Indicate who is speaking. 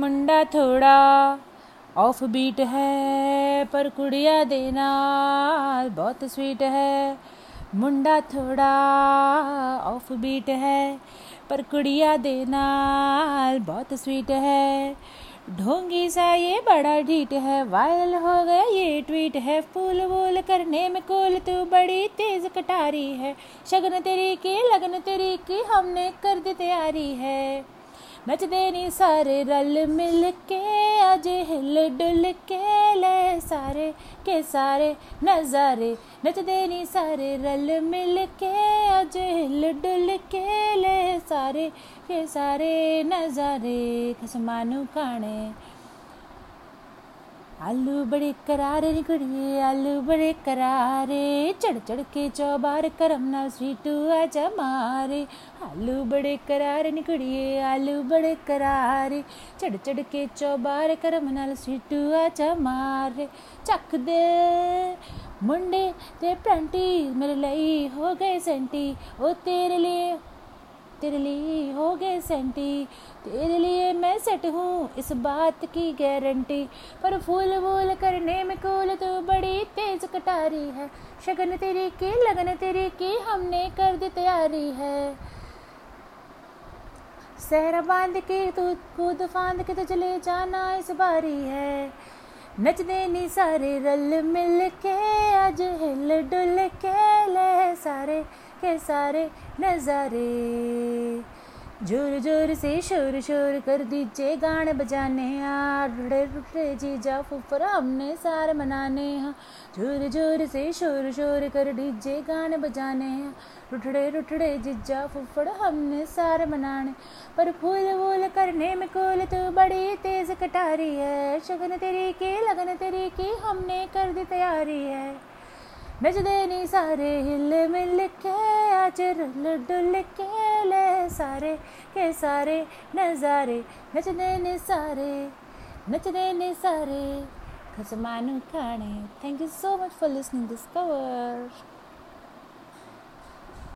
Speaker 1: मुंडा थोड़ा of beat है, पर कुड़िया देना बहुत स्वीट है। मुंडा थोड़ा ऑफ़ बीट है, पर कुड़िया देना बहुत स्वीट है। ढोंगी सा ये बड़ा ढीट है वायरल हो गया ये ट्वीट है। फूल वूल करने में कोल, तू बड़ी तेज कटारी है। शगन तेरी की, लगन तेरी की, हमने कर दी तैयारी है। नच देनी सारे रल मिल के, आज हिल डुल के सारे के सारे नजारे, नच देनी सारे, रल मिल के अज हिल डुल के ले सारे के सारे नजारे खसमानू खाने आलू बड़े करारे निकड़िए आलू बड़े करारे। चढ़ चढ़ के चौबार करम ना स्वीटू आजा मारे। आलू बड़े करारे निकड़िए आलू बड़े करारे। चढ़ चढ़ के चौबार करम नाल स्वीटू आजा मारे। चख दे मुंडे ते प्लांटी मेरे ਲਈ हो गए सेंटी, ओ तेरे लिए तेरे लिए हो गए सेंटी, तेरे लिए मैं सेट हूँ इस बात की गारंटी। पर फूल वूल करने में कूल तो बड़ी तेज कटारी है। शगन तेरी की, लगन तेरी की, हमने कर दी तैयारी है। सहरा बाँध के, तू कूद फांद के तो चले जाना इस बारी है। नच देनी सारे रल मिल के, आज हिल डुल के ले सारे के सारे नजारे। ज़ोर ज़ोर से शोर शोर कर दीजिए गाने बजाने। रुड़े रुड़े जीजा फुफर हमने सारे मनाने। हाँ ज़ोर ज़ोर से शोर शोर कर दीजिए गाने बजाने। हाँ रुठड़े रुठड़े जीजा फुफड़ हमने सारे मनाने। पर फूल वूल करने में कोल तो बड़ी तेज कटारी है। शगन तेरी की, लगन तेरी की हमने कर दी तैयारी है। नच देनी सारे हिल मिल के आज रुल डुल के ले सारे के सारे नजारे। नच देने सारे नच देने सारे, खसमानू खाने thank you so much for listening this cover